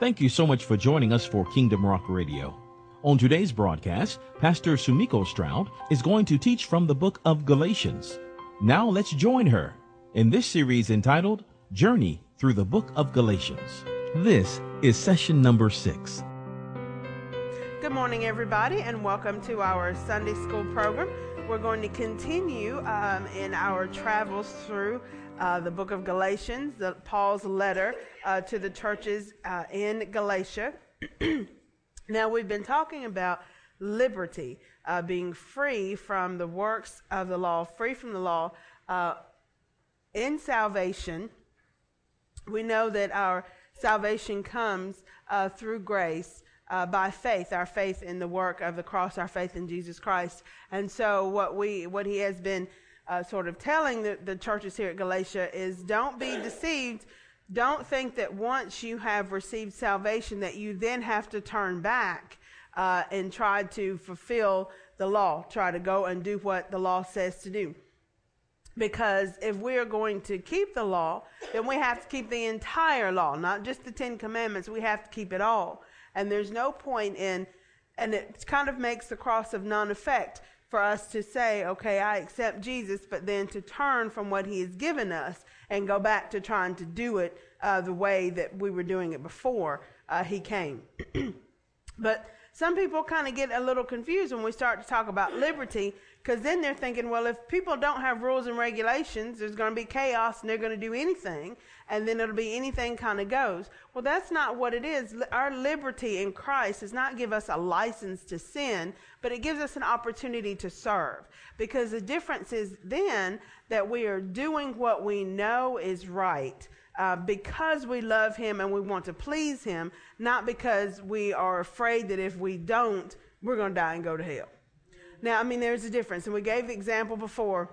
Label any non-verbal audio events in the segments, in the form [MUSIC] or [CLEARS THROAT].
Thank you so much for joining us for Kingdom Rock Radio. On today's broadcast, Pastor Sumiko Stroud is going to teach from the book of Galatians. Now let's join her in this series entitled Journey Through the Book of Galatians. This is session number six. Good morning, everybody, and welcome to our Sunday school program. We're going to continue um, in our travels through uh, the book of Galatians, the, Paul's letter uh, to the churches uh, in Galatia. [CLEARS THROAT] now, we've been talking about liberty, uh, being free from the works of the law, free from the law. Uh, in salvation, we know that our salvation comes uh, through grace. Uh, by faith, our faith in the work of the cross, our faith in Jesus Christ, and so what we, what he has been uh, sort of telling the, the churches here at Galatia is don't be deceived. Don't think that once you have received salvation that you then have to turn back uh, and try to fulfill the law, try to go and do what the law says to do. Because if we are going to keep the law, then we have to keep the entire law, not just the Ten Commandments. We have to keep it all. And there's no point in, and it kind of makes the cross of non effect for us to say, okay, I accept Jesus, but then to turn from what he has given us and go back to trying to do it uh, the way that we were doing it before uh, he came. [CLEARS THROAT] but some people kind of get a little confused when we start to talk about liberty because then they're thinking, well, if people don't have rules and regulations, there's going to be chaos and they're going to do anything, and then it'll be anything kind of goes. Well, that's not what it is. Our liberty in Christ does not give us a license to sin, but it gives us an opportunity to serve. Because the difference is then that we are doing what we know is right. Uh, because we love him and we want to please him, not because we are afraid that if we don't, we're going to die and go to hell. Now, I mean, there's a difference. And we gave the example before.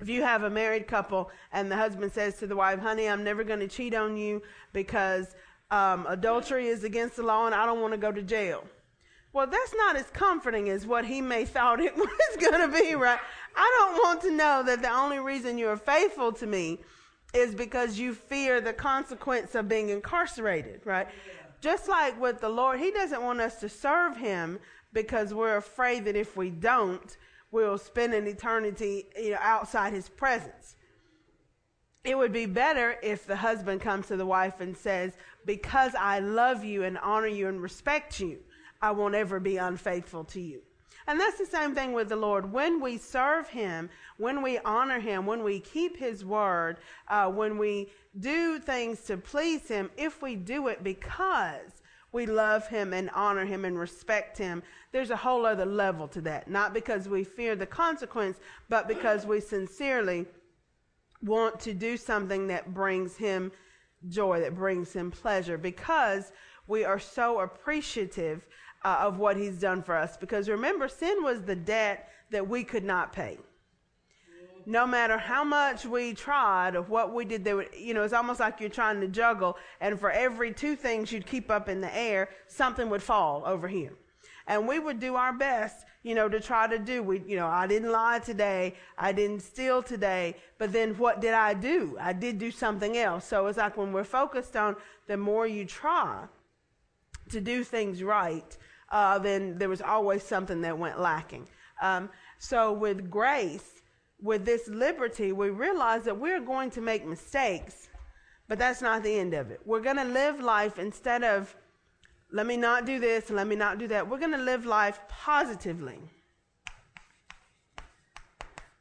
If you have a married couple and the husband says to the wife, honey, I'm never going to cheat on you because um, adultery is against the law and I don't want to go to jail. Well, that's not as comforting as what he may [LAUGHS] thought it was going to be, right? I don't want to know that the only reason you're faithful to me is because you fear the consequence of being incarcerated, right? Just like with the Lord, he doesn't want us to serve him because we're afraid that if we don't, we'll spend an eternity you know, outside his presence. It would be better if the husband comes to the wife and says, Because I love you and honor you and respect you, I won't ever be unfaithful to you. And that's the same thing with the Lord. When we serve Him, when we honor Him, when we keep His word, uh, when we do things to please Him, if we do it because we love him and honor him and respect him. There's a whole other level to that. Not because we fear the consequence, but because we sincerely want to do something that brings him joy, that brings him pleasure, because we are so appreciative uh, of what he's done for us. Because remember, sin was the debt that we could not pay no matter how much we tried or what we did, there you know, it's almost like you're trying to juggle, and for every two things you'd keep up in the air, something would fall over here. And we would do our best, you know, to try to do. We, you know, I didn't lie today, I didn't steal today, but then what did I do? I did do something else. So it's like when we're focused on the more you try to do things right, uh, then there was always something that went lacking. Um, so with grace, with this liberty, we realize that we're going to make mistakes, but that's not the end of it. We're going to live life instead of, let me not do this, let me not do that. We're going to live life positively,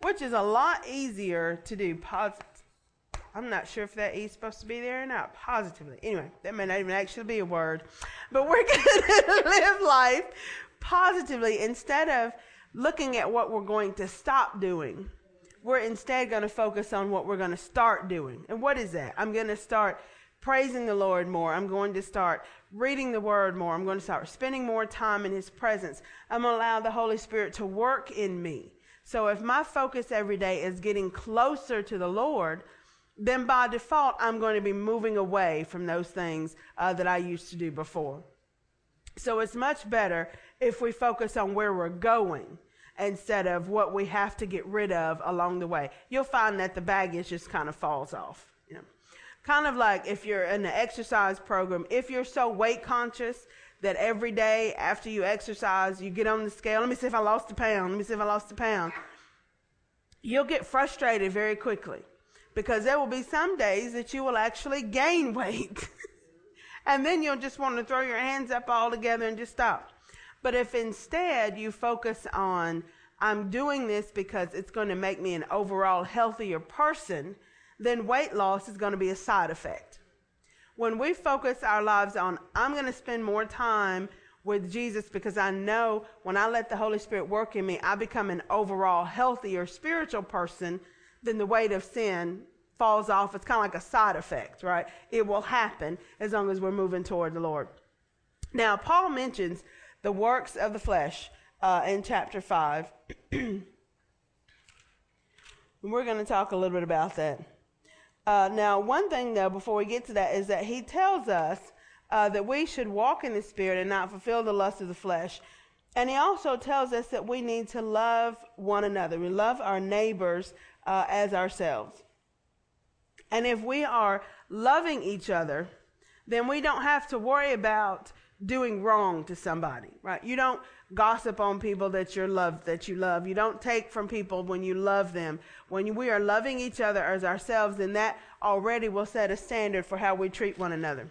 which is a lot easier to do. Posit- I'm not sure if that E is supposed to be there or not. Positively. Anyway, that may not even actually be a word. But we're [LAUGHS] going to live life positively instead of looking at what we're going to stop doing we're instead going to focus on what we're going to start doing. And what is that? I'm going to start praising the Lord more. I'm going to start reading the Word more. I'm going to start spending more time in His presence. I'm going to allow the Holy Spirit to work in me. So if my focus every day is getting closer to the Lord, then by default, I'm going to be moving away from those things uh, that I used to do before. So it's much better if we focus on where we're going instead of what we have to get rid of along the way. You'll find that the baggage just kind of falls off. You know? Kind of like if you're in an exercise program, if you're so weight conscious that every day after you exercise, you get on the scale, let me see if I lost a pound, let me see if I lost a pound. You'll get frustrated very quickly because there will be some days that you will actually gain [LAUGHS] weight. and then you'll just want to throw your hands up all together and just stop. But if instead you focus on, I'm doing this because it's going to make me an overall healthier person, then weight loss is going to be a side effect. When we focus our lives on, I'm going to spend more time with Jesus because I know when I let the Holy Spirit work in me, I become an overall healthier spiritual person, then the weight of sin falls off. It's kind of like a side effect, right? It will happen as long as we're moving toward the Lord. Now, Paul mentions the works of the flesh uh, in chapter 5. [CLEARS THROAT] and we're going to talk a little bit about that. Uh, now, one thing, though, before we get to that, is that he tells us uh, that we should walk in the Spirit and not fulfill the lust of the flesh. And he also tells us that we need to love one another. We love our neighbors uh, as ourselves. And if we are loving each other, then we don't have to worry about doing wrong to somebody, right? You don't gossip on people that you love, that you love. You don't take from people when you love them. When we are loving each other as ourselves, then that already will set a standard for how we treat one another.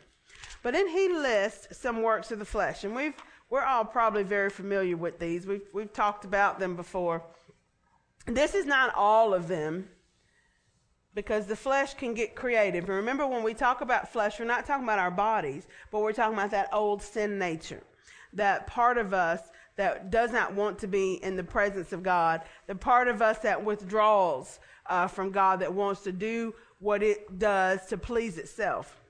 But then he lists some works of the flesh, and we've we're all probably very familiar with these. We've we've talked about them before. This is not all of them because the flesh can get creative. remember, when we talk about flesh, we're not talking about our bodies, but we're talking about that old sin nature, that part of us that does not want to be in the presence of God, the part of us that withdraws uh, from God, that wants to do what it does to please itself.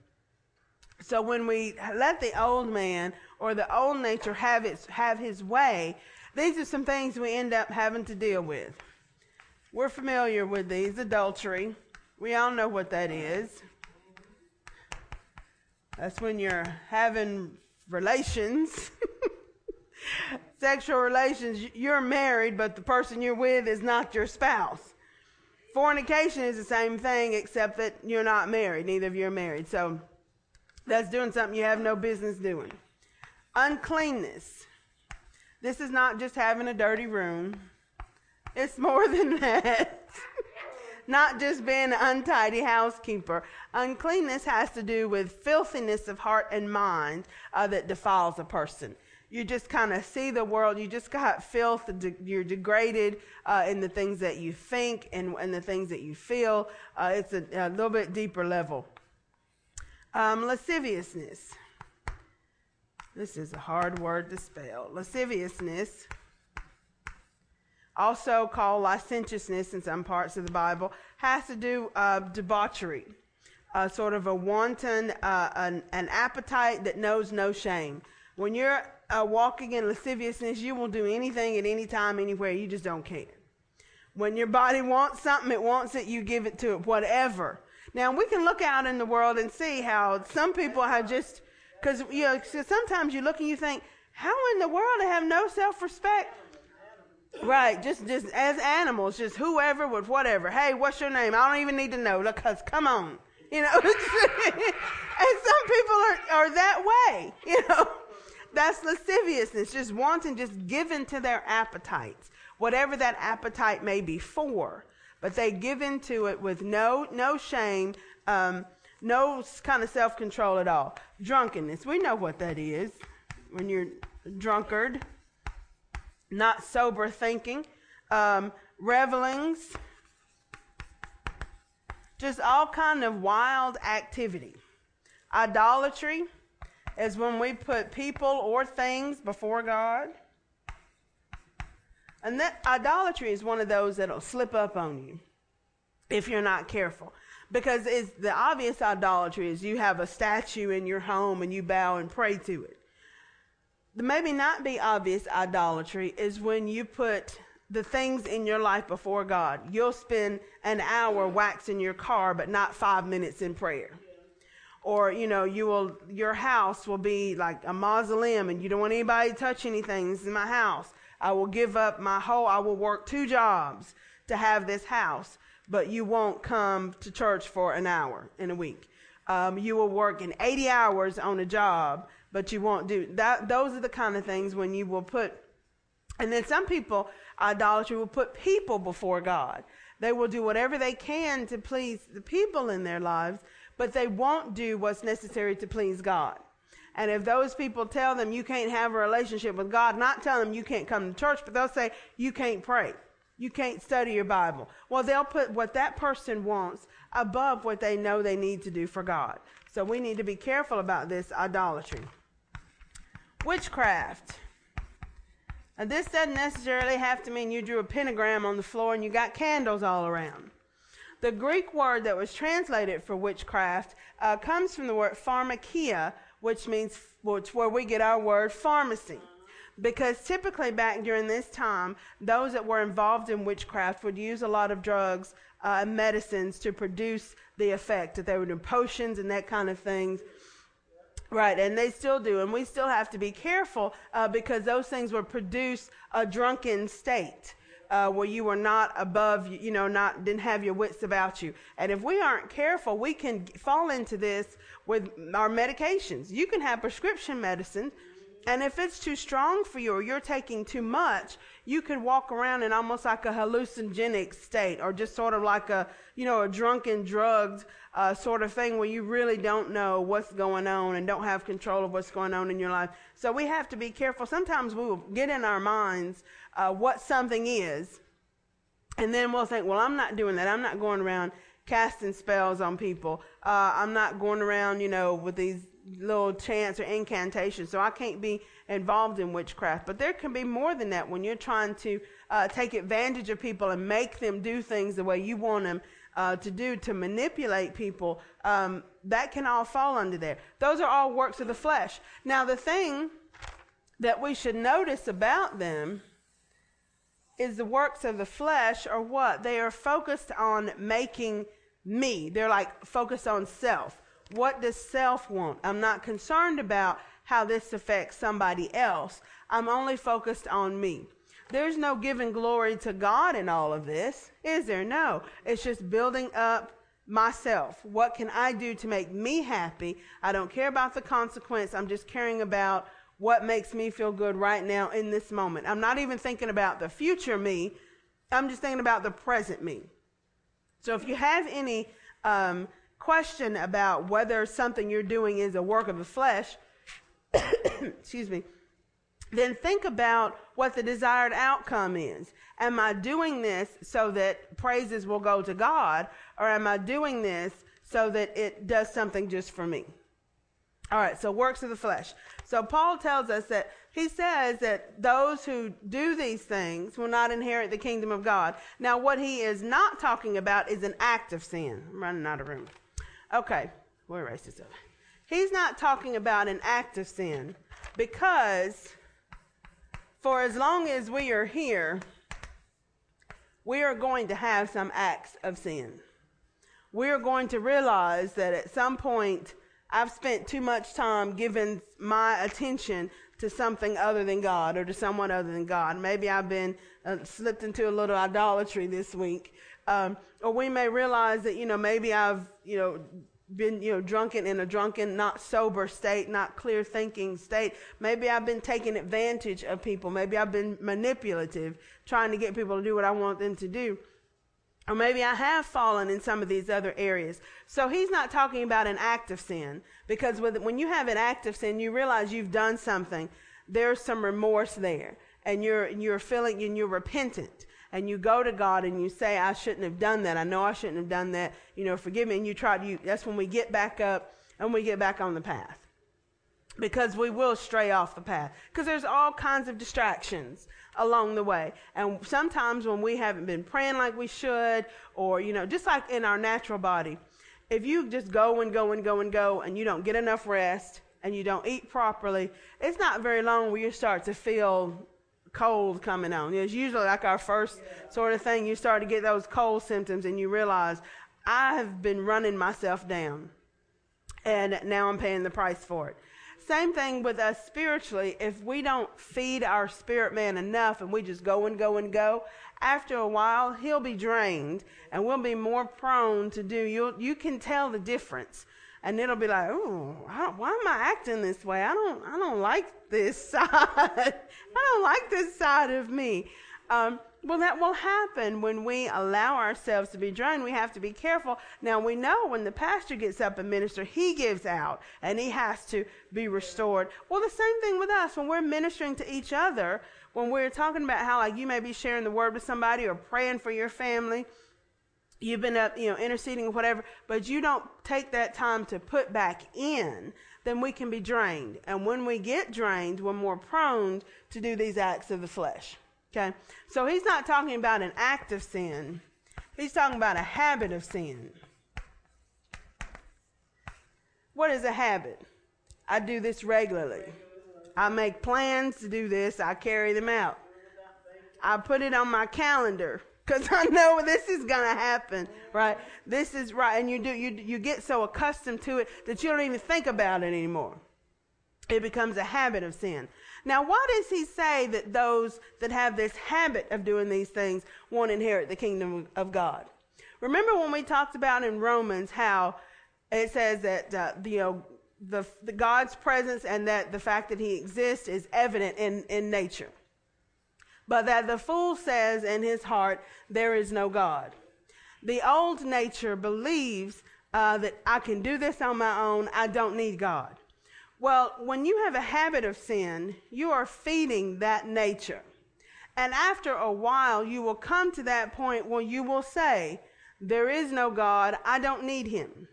So when we let the old man or the old nature have its have his way, these are some things we end up having to deal with. We're familiar with these adultery, we all know what that is. That's when you're having relations, [LAUGHS] sexual relations. You're married, but the person you're with is not your spouse. Fornication is the same thing, except that you're not married. Neither of you are married. So that's doing something you have no business doing. Uncleanness. This is not just having a dirty room, it's more than [LAUGHS] that not just being an untidy housekeeper. Uncleanness has to do with filthiness of heart and mind uh, that defiles a person. You just kind of see the world. You just got filth. You're degraded uh, in the things that you think and, and the things that you feel. Uh, it's a, a, little bit deeper level. Um, lasciviousness. This is a hard word to spell. Lasciviousness also called licentiousness in some parts of the Bible, has to do uh, debauchery, uh, sort of a wanton, uh, an, an, appetite that knows no shame. When you're uh, walking in lasciviousness, you will do anything at any time, anywhere. You just don't care. When your body wants something, it wants it, you give it to it, whatever. Now, we can look out in the world and see how some people have just, because, you know, sometimes you look and you think, how in the world they have no self respect? Right, just just as animals, just whoever with whatever. Hey, what's your name? I don't even need to know because come on, you know. [LAUGHS] and some people are are that way, you know. That's lasciviousness, just wanting, just given to their appetites, whatever that appetite may be for. But they give into it with no no shame, um, no kind of self control at all. Drunkenness, we know what that is. When you're drunkard, not sober thinking, um, revelings, just all kind of wild activity. Idolatry is when we put people or things before God. And that idolatry is one of those that'll slip up on you if you're not careful. Because it's the obvious idolatry is you have a statue in your home and you bow and pray to it maybe not be obvious idolatry is when you put the things in your life before God. You'll spend an hour waxing your car, but not five minutes in prayer. Or, you know, you will, your house will be like a mausoleum and you don't want anybody to touch anything. This is my house. I will give up my whole, I will work two jobs to have this house, but you won't come to church for an hour in a week. Um, you will work in 80 hours on a job, but you won't do that. Those are the kind of things when you will put, and then some people, idolatry will put people before God. They will do whatever they can to please the people in their lives, but they won't do what's necessary to please God. And if those people tell them you can't have a relationship with God, not tell them you can't come to church, but they'll say you can't pray. You can't study your Bible. Well, they'll put what that person wants above what they know they need to do for God. So we need to be careful about this idolatry. Witchcraft. Now, this doesn't necessarily have to mean you drew a pentagram on the floor and you got candles all around. The Greek word that was translated for witchcraft uh, comes from the word pharmakia, which means which where we get our word pharmacy. Because typically back during this time, those that were involved in witchcraft would use a lot of drugs uh, and medicines to produce the effect. That they would do potions and that kind of things. Right, and they still do, and we still have to be careful uh, because those things would produce a drunken state uh, where you were not above, you know, not didn't have your wits about you. And if we aren't careful, we can fall into this with our medications. You can have prescription medicine, and if it's too strong for you or you're taking too much, you can walk around in almost like a hallucinogenic state or just sort of like a, you know, a drunken, drugged uh, sort of thing where you really don't know what's going on and don't have control of what's going on in your life. So we have to be careful. Sometimes we will get in our minds uh, what something is, and then we'll think, well, I'm not doing that. I'm not going around casting spells on people. Uh, I'm not going around, you know, with these little chants or incantations. So I can't be involved in witchcraft. But there can be more than that when you're trying to uh, take advantage of people and make them do things the way you want them uh, to do to manipulate people. Um, that can all fall under there. Those are all works of the flesh. Now, the thing that we should notice about them is the works of the flesh are what? They are focused on making me. They're like focused on self. What does self want? I'm not concerned about how this affects somebody else. I'm only focused on me. There's no giving glory to God in all of this, is there? No. It's just building up myself. What can I do to make me happy? I don't care about the consequence. I'm just caring about what makes me feel good right now in this moment. I'm not even thinking about the future me. I'm just thinking about the present me. So if you have any um, question about whether something you're doing is a work of the flesh, [COUGHS] excuse me, then think about what the desired outcome is. Am I doing this so that praises will go to God, or am I doing this so that it does something just for me? All right, so works of the flesh. So Paul tells us that he says that those who do these things will not inherit the kingdom of God. Now, what he is not talking about is an act of sin. I'm running out of room. Okay, this up. He's not talking about an act of sin because for as long as we are here, we are going to have some acts of sin. We are going to realize that at some point I've spent too much time giving my attention to something other than God or to someone other than God. Maybe I've been uh, slipped into a little idolatry this week. Um, or we may realize that, you know, maybe I've, you know, been, you know, drunken in a drunken, not sober state, not clear thinking state. Maybe I've been taking advantage of people. Maybe I've been manipulative, trying to get people to do what I want them to do. Or maybe I have fallen in some of these other areas. So he's not talking about an act of sin because with, when you have an act of sin, you realize you've done something. There's some remorse there and you're, you're feeling and you're repentant and you go to God and you say, I shouldn't have done that. I know I shouldn't have done that. You know, forgive me. And you try to, you, that's when we get back up and we get back on the path because we will stray off the path because there's all kinds of distractions along the way. And sometimes when we haven't been praying like we should, or, you know, just like in our natural body, if you just go and go and go and go and you don't get enough rest and you don't eat properly, it's not very long where you start to feel cold coming on. It's usually like our first sort of thing. You start to get those cold symptoms and you realize I have been running myself down and now I'm paying the price for it. Same thing with us spiritually. If we don't feed our spirit man enough and we just go and go and go, after a while he'll be drained and we'll be more prone to do. You you can tell the difference and it'll be like, "Oh, why am I acting this way? I don't, I don't like this [LAUGHS] side. I don't like this side of me." Um, well, that will happen when we allow ourselves to be drained. We have to be careful. Now, we know when the pastor gets up and minister, he gives out and he has to be restored. Well, the same thing with us. When we're ministering to each other, when we're talking about how, like, you may be sharing the word with somebody or praying for your family, you've been up, you know, interceding or whatever, but you don't take that time to put back in, then we can be drained. And when we get drained, we're more prone to do these acts of the flesh. Okay? So he's not talking about an act of sin, he's talking about a habit of sin. What is a habit? I do this regularly. I make plans to do this, I carry them out. I put it on my calendar because I know this is going to happen, right? This is right, and you do you you get so accustomed to it that you don't even think about it anymore. It becomes a habit of sin. Now, why does he say that those that have this habit of doing these things won't inherit the kingdom of God? Remember when we talked about in Romans how it says that uh, you know, the, the God's presence and that the fact that He exists is evident in, in nature, but that the fool says in his heart there is no God. The old nature believes uh, that I can do this on my own. I don't need God. Well, when you have a habit of sin, you are feeding that nature. And after a while, you will come to that point where you will say, There is no God, I don't need him.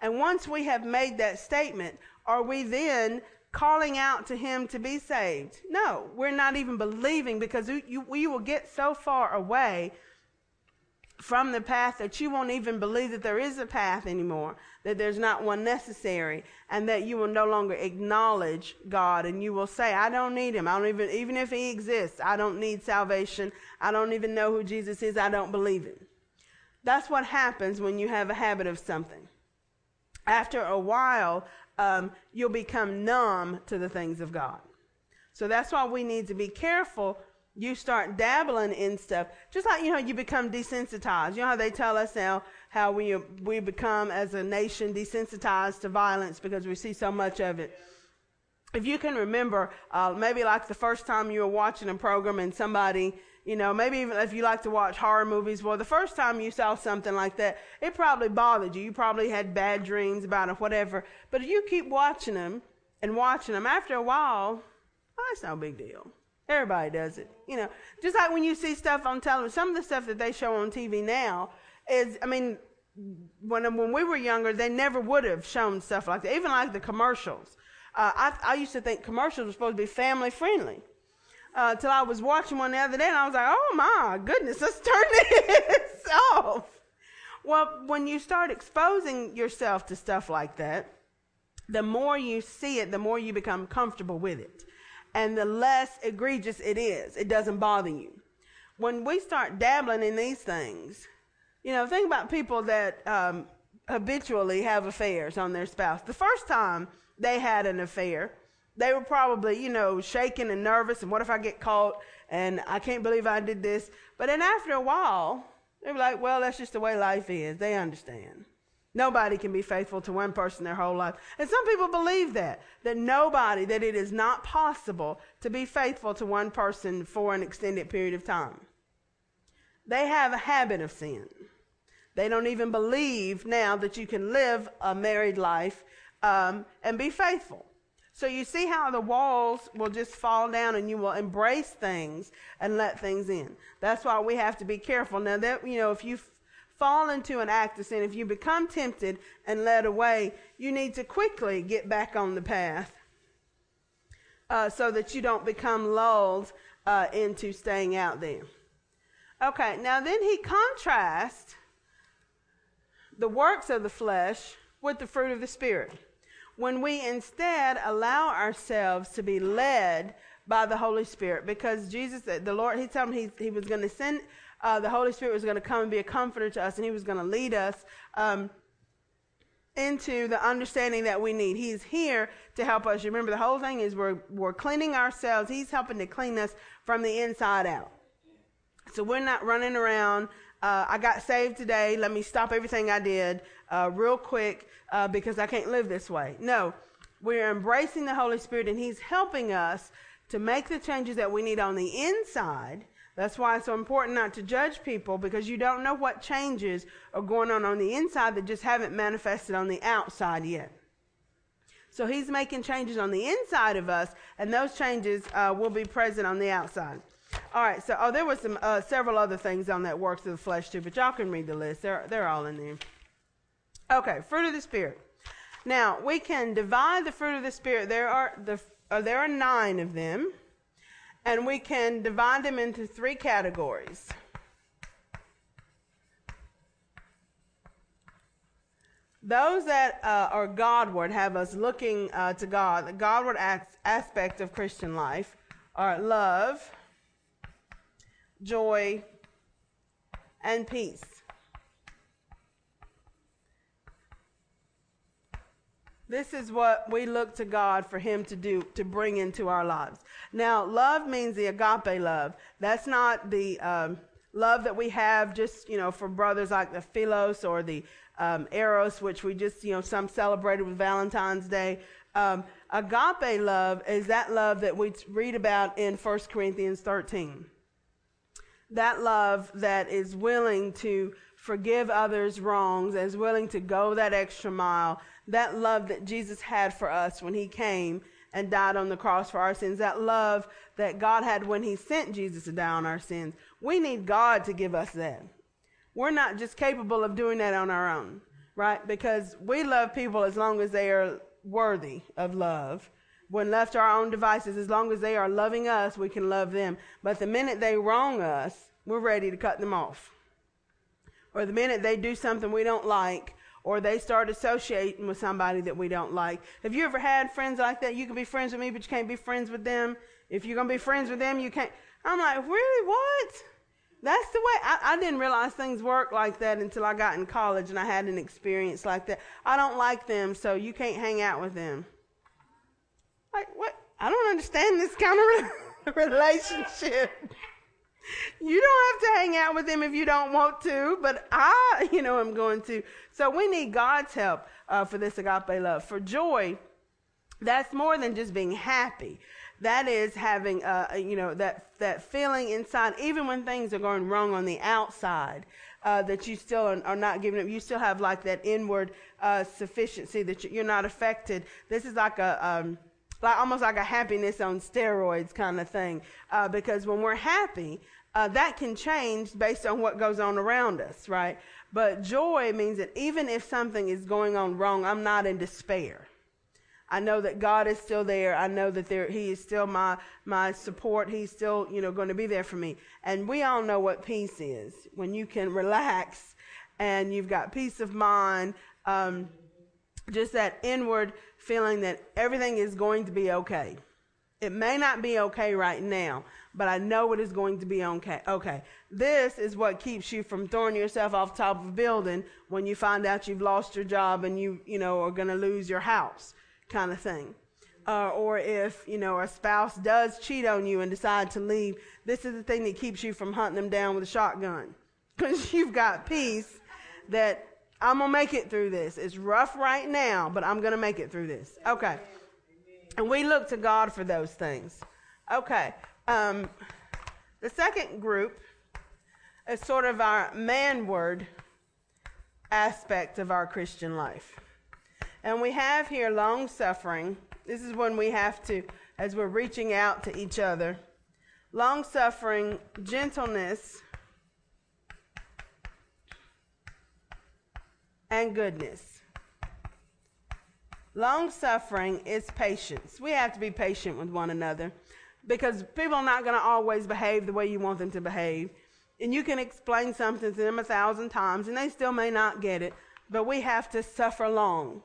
And once we have made that statement, are we then calling out to him to be saved? No, we're not even believing because we will get so far away from the path that you won't even believe that there is a path anymore, that there's not one necessary, and that you will no longer acknowledge God and you will say, I don't need him. I don't even, even if he exists, I don't need salvation. I don't even know who Jesus is. I don't believe him. That's what happens when you have a habit of something. After a while, um, you'll become numb to the things of God. So that's why we need to be careful you start dabbling in stuff, just like you know you become desensitized. You know how they tell us now how we we become as a nation desensitized to violence because we see so much of it. If you can remember, uh, maybe like the first time you were watching a program and somebody, you know, maybe even if you like to watch horror movies, well, the first time you saw something like that, it probably bothered you. You probably had bad dreams about it, whatever. But if you keep watching them and watching them, after a while, oh, it's no big deal. Everybody does it. You know, just like when you see stuff on television, some of the stuff that they show on TV now is, I mean, when, when we were younger, they never would have shown stuff like that. Even like the commercials. Uh, I, I used to think commercials were supposed to be family friendly. Uh, till I was watching one the other day and I was like, oh my goodness, let's turn [LAUGHS] this off. Well, when you start exposing yourself to stuff like that, the more you see it, the more you become comfortable with it and the less egregious it is. It doesn't bother you. When we start dabbling in these things, you know, think about people that um, habitually have affairs on their spouse. The first time they had an affair, they were probably, you know, shaking and nervous. And what if I get caught? And I can't believe I did this. But then after a while, they were like, well, that's just the way life is. They understand. Nobody can be faithful to one person their whole life. And some people believe that, that nobody, that it is not possible to be faithful to one person for an extended period of time. They have a habit of sin. They don't even believe now that you can live a married life um, and be faithful. So you see how the walls will just fall down and you will embrace things and let things in. That's why we have to be careful. Now that, you know, if you fall into an act of sin, if you become tempted and led away, you need to quickly get back on the path uh, so that you don't become lulled uh, into staying out there. Okay, now then he contrasts the works of the flesh with the fruit of the Spirit. When we instead allow ourselves to be led by the Holy Spirit, because Jesus, the Lord, He told him he, he was going to send uh, the Holy Spirit was going to come and be a comforter to us, and He was going to lead us um, into the understanding that we need. He's here to help us. Remember, the whole thing is we're, we're cleaning ourselves. He's helping to clean us from the inside out. So we're not running around uh, I got saved today. Let me stop everything I did uh, real quick uh, because I can't live this way. No, we're embracing the Holy Spirit and He's helping us to make the changes that we need on the inside. That's why it's so important not to judge people because you don't know what changes are going on on the inside that just haven't manifested on the outside yet. So he's making changes on the inside of us, and those changes uh, will be present on the outside. All right. So, oh, there was some uh, several other things on that works of the flesh too, but y'all can read the list. They're they're all in there. Okay, fruit of the spirit. Now we can divide the fruit of the spirit. There are the uh, there are nine of them, and we can divide them into three categories. Those that uh, are Godward have us looking uh, to God. The Godward aspect of Christian life are love, joy, and peace. This is what we look to God for Him to do, to bring into our lives. Now, love means the agape love. That's not the um, love that we have just, you know, for brothers like the philos or the um, eros, which we just, you know, some celebrated with Valentine's Day. Um, agape love is that love that we read about in 1 Corinthians 13. That love that is willing to forgive others' wrongs, is willing to go that extra mile. That love that Jesus had for us when he came and died on the cross for our sins. That love that God had when he sent Jesus to die on our sins. We need God to give us that. We're not just capable of doing that on our own, right? Because we love people as long as they are worthy of love. When left to our own devices, as long as they are loving us, we can love them. But the minute they wrong us, we're ready to cut them off. Or the minute they do something we don't like, or they start associating with somebody that we don't like. Have you ever had friends like that? You can be friends with me, but you can't be friends with them. If you're going to be friends with them, you can't. I'm like, really? What? That's the way I, I, didn't realize things work like that until I got in college and I had an experience like that. I don't like them, so you can't hang out with them. Like what? I don't understand this kind of [LAUGHS] relationship. You don't have to hang out with him if you don't want to, but I, you know, am going to. So we need God's help uh, for this agape love. For joy, that's more than just being happy that is having uh, you know that that feeling inside even when things are going wrong on the outside uh, that you still are, are, not giving up you still have like that inward uh, sufficiency that you're not affected this is like a um, like almost like a happiness on steroids kind of thing uh, because when we're happy uh, that can change based on what goes on around us right but joy means that even if something is going on wrong i'm not in despair I know that God is still there. I know that there, He is still my, my support. He's still, you know, going to be there for me. And we all know what peace is. When you can relax and you've got peace of mind, um, just that inward feeling that everything is going to be okay. It may not be okay right now, but I know it is going to be okay. Okay. This is what keeps you from throwing yourself off top of a building when you find out you've lost your job and you, you know, are going to lose your house kind of thing. Uh, or if you know a spouse does cheat on you and decide to leave, this is the thing that keeps you from hunting them down with a shotgun, [LAUGHS] because you've got peace that I'm gonna make it through this. It's rough right now, but I'm gonna make it through this. Okay, and we look to God for those things. Okay, um, the second group is sort of our manward aspect of our Christian life. And we have here long suffering. This is when we have to, as we're reaching out to each other, long suffering, gentleness, and goodness. Long suffering is patience. We have to be patient with one another because people are not going to always behave the way you want them to behave. And you can explain something to them a thousand times and they still may not get it, but we have to suffer long.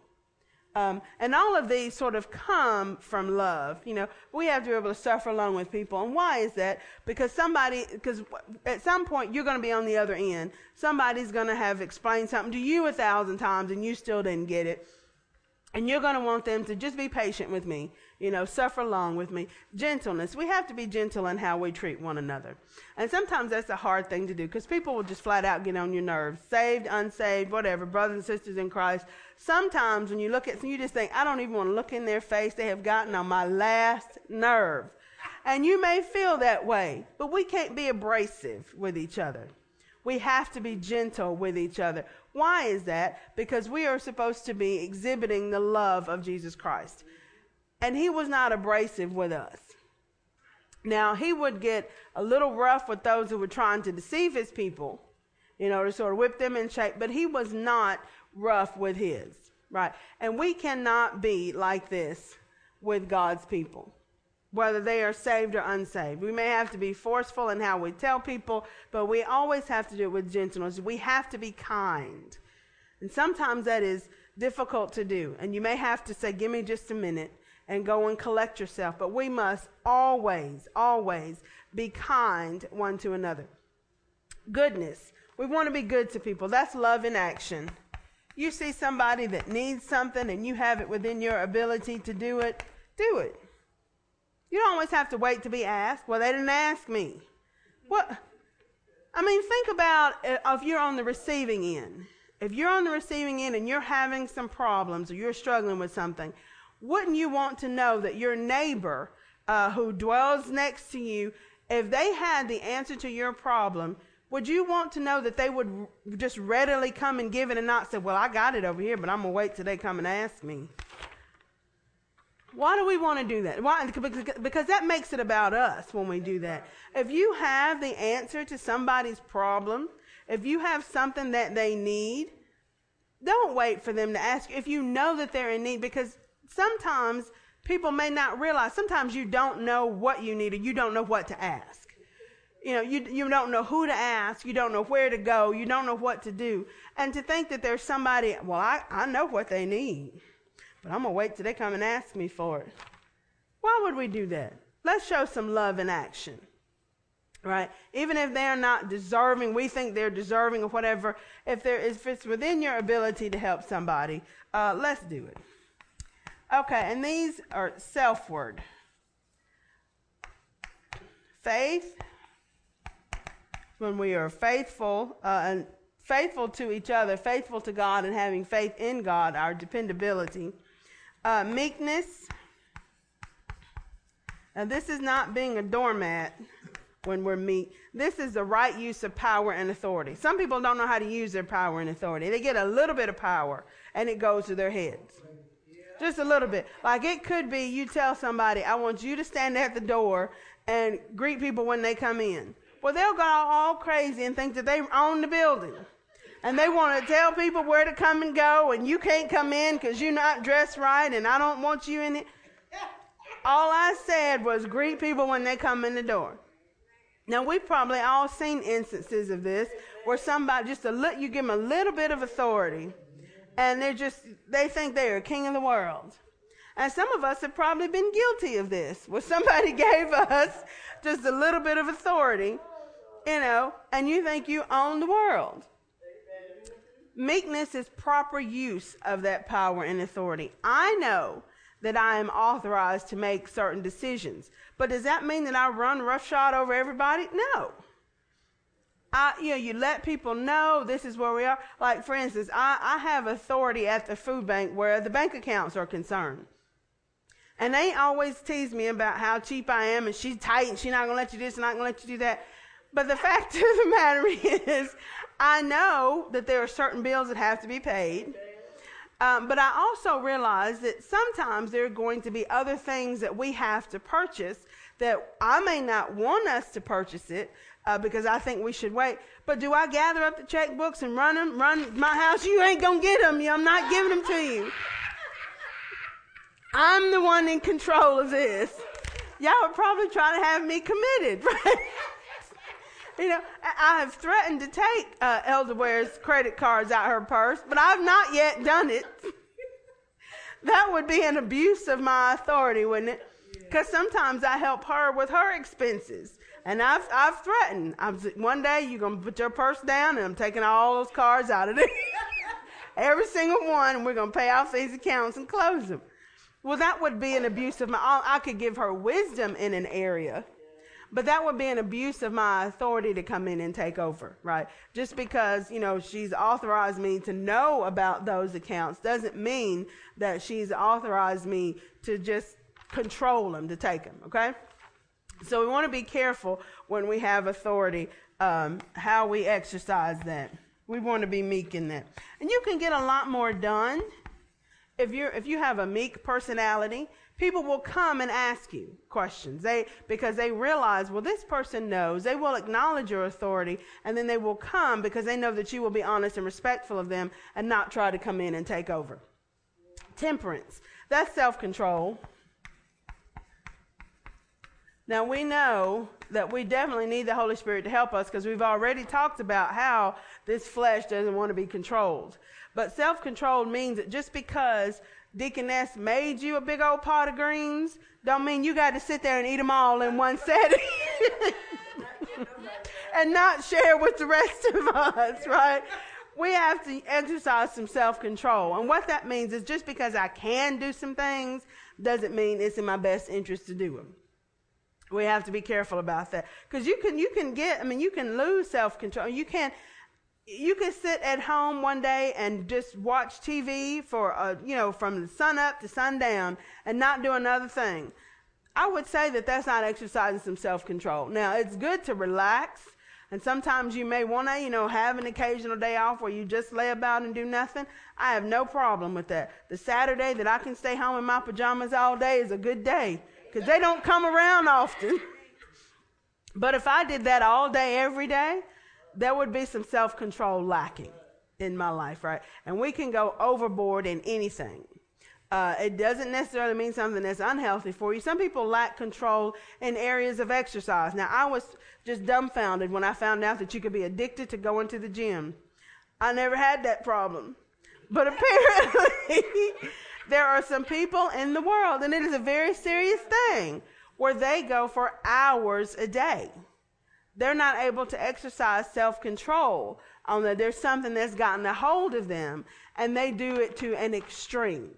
Um, and all of these sort of come from love. You know, we have to be able to suffer along with people. And why is that? Because somebody, because at some point you're going to be on the other end. Somebody's going to have explained something to you a thousand times and you still didn't get it. And you're going to want them to just be patient with me, you know, suffer long with me. Gentleness. We have to be gentle in how we treat one another. And sometimes that's a hard thing to do because people will just flat out get on your nerves. Saved, unsaved, whatever, brothers and sisters in Christ. Sometimes when you look at, you just think, I don't even want to look in their face. They have gotten on my last nerve. And you may feel that way, but we can't be abrasive with each other. We have to be gentle with each other. Why is that? Because we are supposed to be exhibiting the love of Jesus Christ. And he was not abrasive with us. Now, he would get a little rough with those who were trying to deceive his people, you know, to sort of whip them in shape, but he was not rough with his, right? And we cannot be like this with God's people whether they are saved or unsaved. We may have to be forceful in how we tell people, but we always have to do it with gentleness. We have to be kind. And sometimes that is difficult to do. And you may have to say, Give me just a minute and go and collect yourself. But we must always, always be kind one to another. Goodness. We want to be good to people. That's love in action. You see somebody that needs something and you have it within your ability to do it, do it. You don't always have to wait to be asked. Well, they didn't ask me. What? I mean, think about uh, if you're on the receiving end. If you're on the receiving end and you're having some problems or you're struggling with something, wouldn't you want to know that your neighbor uh, who dwells next to you, if they had the answer to your problem, would you want to know that they would just readily come and give it and not say, Well, I got it over here, but I'm going to wait till they come and ask me? Why do we want to do that? Why? Because that makes it about us when we do that. If you have the answer to somebody's problem, if you have something that they need, don't wait for them to ask you if you know that they're in need because sometimes people may not realize sometimes you don't know what you need or you don't know what to ask. You know, you, you don't know who to ask, you don't know where to go, you don't know what to do. And to think that there's somebody, well, I, I know what they need. But I'm going to wait till they come and ask me for it. Why would we do that? Let's show some love in action. Right? Even if they're not deserving, we think they're deserving of whatever. If, there is, if it's within your ability to help somebody, uh, let's do it. Okay, and these are selfward. Faith, when we are faithful uh, and faithful to each other, faithful to God, and having faith in God, our dependability. Uh, meekness. Now, this is not being a doormat when we're meek. This is the right use of power and authority. Some people don't know how to use their power and authority. They get a little bit of power and it goes to their heads. Just a little bit. Like it could be you tell somebody, I want you to stand at the door and greet people when they come in. Well, they'll go all crazy and think that they own the building and they want to tell people where to come and go, and you can't come in because you're not dressed right, and I don't want you in it. All I said was greet people when they come in the door. Now we've probably all seen instances of this where somebody just a li- you give them a little bit of authority, and they're just they think they are king of the world. And some of us have probably been guilty of this, where somebody [LAUGHS] gave us just a little bit of authority, you know, and you think you own the world. Meekness is proper use of that power and authority. I know that I am authorized to make certain decisions, but does that mean that I run roughshod over everybody? No. I, you know, you let people know this is where we are. Like, for instance, I, I have authority at the food bank where the bank accounts are concerned. And they always tease me about how cheap I am and she's tight and she's not going to let you do this and not going to let you do that. But the [LAUGHS] fact of the matter is, I know that there are certain bills that have to be paid. Um, but I also realize that sometimes there are going to be other things that we have to purchase that I may not want us to purchase it uh, because I think we should wait. But do I gather up the checkbooks and run them? Run my house? You ain't gonna get them. I'm not giving them to you. I'm the one in control of this. Y'all are probably trying to have me committed, [LAUGHS] right? You know, I have threatened to take uh, Elder Ware's credit cards out her purse, but I've not yet done it. [LAUGHS] that would be an abuse of my authority, wouldn't it? Because sometimes I help her with her expenses. And I've, I've threatened. I'm, one day you're to put your purse down and I'm taking all those cards out of there. [LAUGHS] every single one, and we're to pay off these accounts and close them. Well, that would be an abuse of my, I could give her wisdom in an area, but that would be an abuse of my authority to come in and take over, right? Just because, you know, she's authorized me to know about those accounts doesn't mean that she's authorized me to just control them, to take them, okay? So we want to be careful when we have authority, um, how we exercise that. We want to be meek in that. And you can get a lot more done if you if you have a meek personality people will come and ask you questions. They because they realize, well, this person knows. They will acknowledge your authority, and then they will come because they know that you will be honest and respectful of them and not try to come in and take over. Temperance. That's self-control. Now we know that we definitely need the Holy Spirit to help us because we've already talked about how this flesh doesn't want to be controlled. But self-control means that just because deaconess made you a big old pot of greens, don't mean you got to sit there and eat them all in one setting. [LAUGHS] and not share with the rest of us, right? We have to exercise some self control. And what that means is just because I can do some things doesn't mean it's in my best interest to do them. We have to be careful about that. Because you can, you can get, I mean, you can lose self control. You can, you can sit at home one day and just watch TV for, uh, you know, from the sun up to sundown and not do another thing. I would say that that's not exercising some self control. Now, it's good to relax. And sometimes you may want to, you know, have an occasional day off where you just lay about and do nothing. I have no problem with that. The Saturday that I can stay home in my pajamas all day is a good day because they don't come around often. But if I did that all day, every day, there would be some self control lacking in my life, right? And we can go overboard in anything. Uh, it doesn't necessarily mean something that's unhealthy for you. Some people lack control in areas of exercise. Now, I was just dumbfounded when I found out that you could be addicted to going to the gym. I never had that problem. But apparently, [LAUGHS] there are some people in the world, and it is a very serious thing, where they go for hours a day they're not able to exercise self control on that. There's something that's gotten a hold of them, and they do it to an extreme.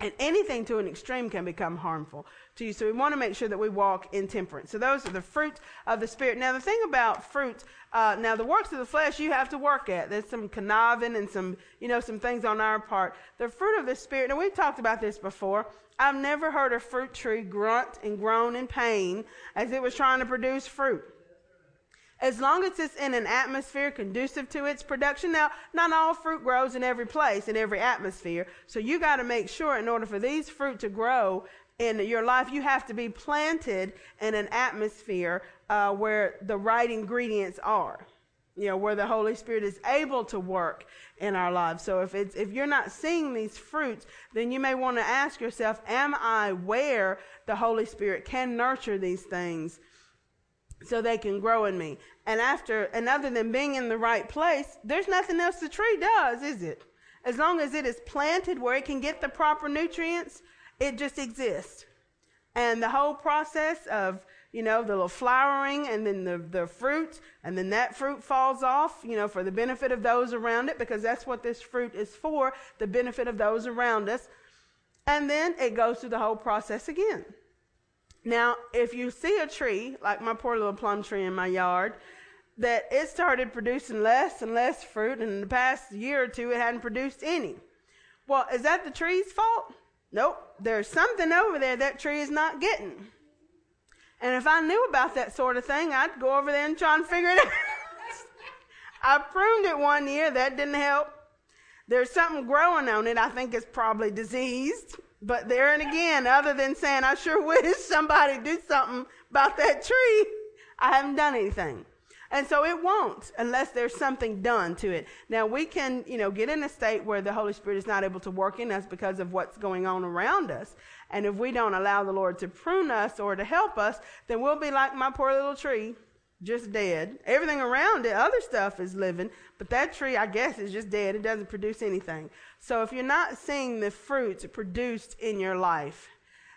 And anything to an extreme can become harmful to you. So we want to make sure that we walk in temperance. So those are the fruits of the Spirit. Now, the thing about fruit, uh, now the works of the flesh you have to work at. There's some conniving and some, you know, some things on our part. The fruit of the Spirit, and we've talked about this before. I've never heard a fruit tree grunt and groan in pain as it was trying to produce fruit as long as it's in an atmosphere conducive to its production. Now, not all fruit grows in every place, in every atmosphere. So you got to make sure in order for these fruit to grow in your life, you have to be planted in an atmosphere uh, where the right ingredients are. You know, where the Holy Spirit is able to work in our lives. So if it's, if you're not seeing these fruits, then you may want to ask yourself, am I where the Holy Spirit can nurture these things so they can grow in me. And after, and other than being in the right place, there's nothing else the tree does, is it? As long as it is planted where it can get the proper nutrients, it just exists. And the whole process of, you know, the little flowering and then the, the fruit, and then that fruit falls off, you know, for the benefit of those around it, because that's what this fruit is for, the benefit of those around us. And then it goes through the whole process again. Now, if you see a tree, like my poor little plum tree in my yard, that it started producing less and less fruit, and in the past year or two, it hadn't produced any. Well, is that the tree's fault? Nope. There's something over there that tree is not getting. And if I knew about that sort of thing, I'd go over there and try and figure it out. [LAUGHS] I pruned it one year, that didn't help. There's something growing on it, I think it's probably diseased. But there and again, other than saying, I sure wish somebody did something about that tree, I haven't done anything. And so it won't unless there's something done to it. Now we can, you know, get in a state where the Holy Spirit is not able to work in us because of what's going on around us. And if we don't allow the Lord to prune us or to help us, then we'll be like my poor little tree just dead. Everything around it, other stuff is living, but that tree, I guess, is just dead. It doesn't produce anything. So if you're not seeing the fruits produced in your life,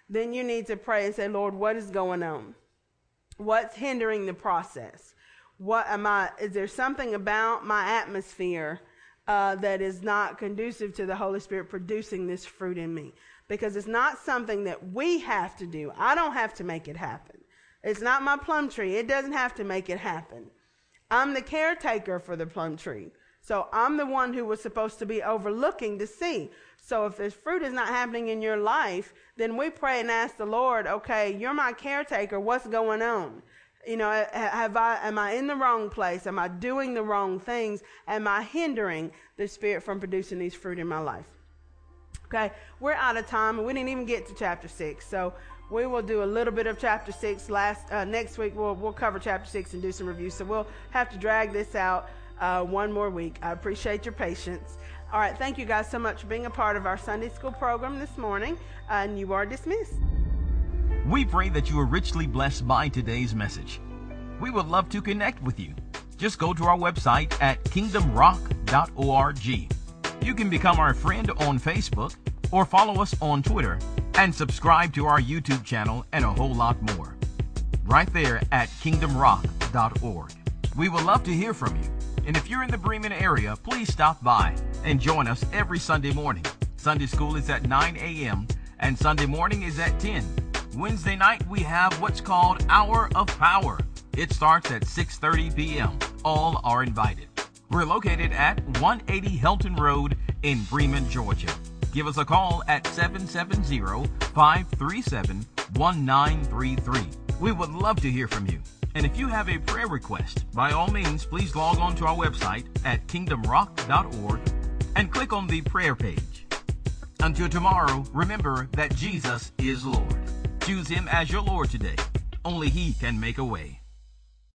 then you need to pray and say, Lord, what is going on? What's hindering the process? What am I, is there something about my atmosphere uh, that is not conducive to the Holy Spirit producing this fruit in me. Because it's not something that we have to do. I don't have to make it happen. It's not my plum tree. It doesn't have to make it happen. I'm the caretaker for the plum tree. So I'm the one who was supposed to be overlooking to see. So if this fruit is not happening in your life, then we pray and ask the Lord, okay, you're my caretaker. What's going on? You know, have I, am I in the wrong place? Am I doing the wrong things? Am I hindering the Spirit from producing these fruit in my life? Okay, we're out of time and we didn't even get to chapter six. So we will do a little bit of chapter six last uh, next week. We'll we'll cover chapter six and do some reviews. So we'll have to drag this out uh, one more week. I appreciate your patience. All right, thank you guys so much for being a part of our Sunday school program this morning, and you are dismissed. We pray that you are richly blessed by today's message. We would love to connect with you. Just go to our website at kingdomrock.org. You can become our friend on Facebook or follow us on Twitter and subscribe to our YouTube channel and a whole lot more. Right there at kingdomrock.org. We would love to hear from you. And if you're in the Bremen area, please stop by and join us every Sunday morning. Sunday school is at 9 a.m. and Sunday morning is at 10. Wednesday night we have what's called Hour of Power. It starts at 6:30 p.m. All are invited. We're located at 180 Helton Road in Bremen, Georgia. Give us a call at 770-537-1933. We would love to hear from you. And if you have a prayer request, by all means, please log on to our website at kingdomrock.org and click on the prayer page. Until tomorrow, remember that Jesus is Lord. Choose Him as your Lord today. Only He can make a way.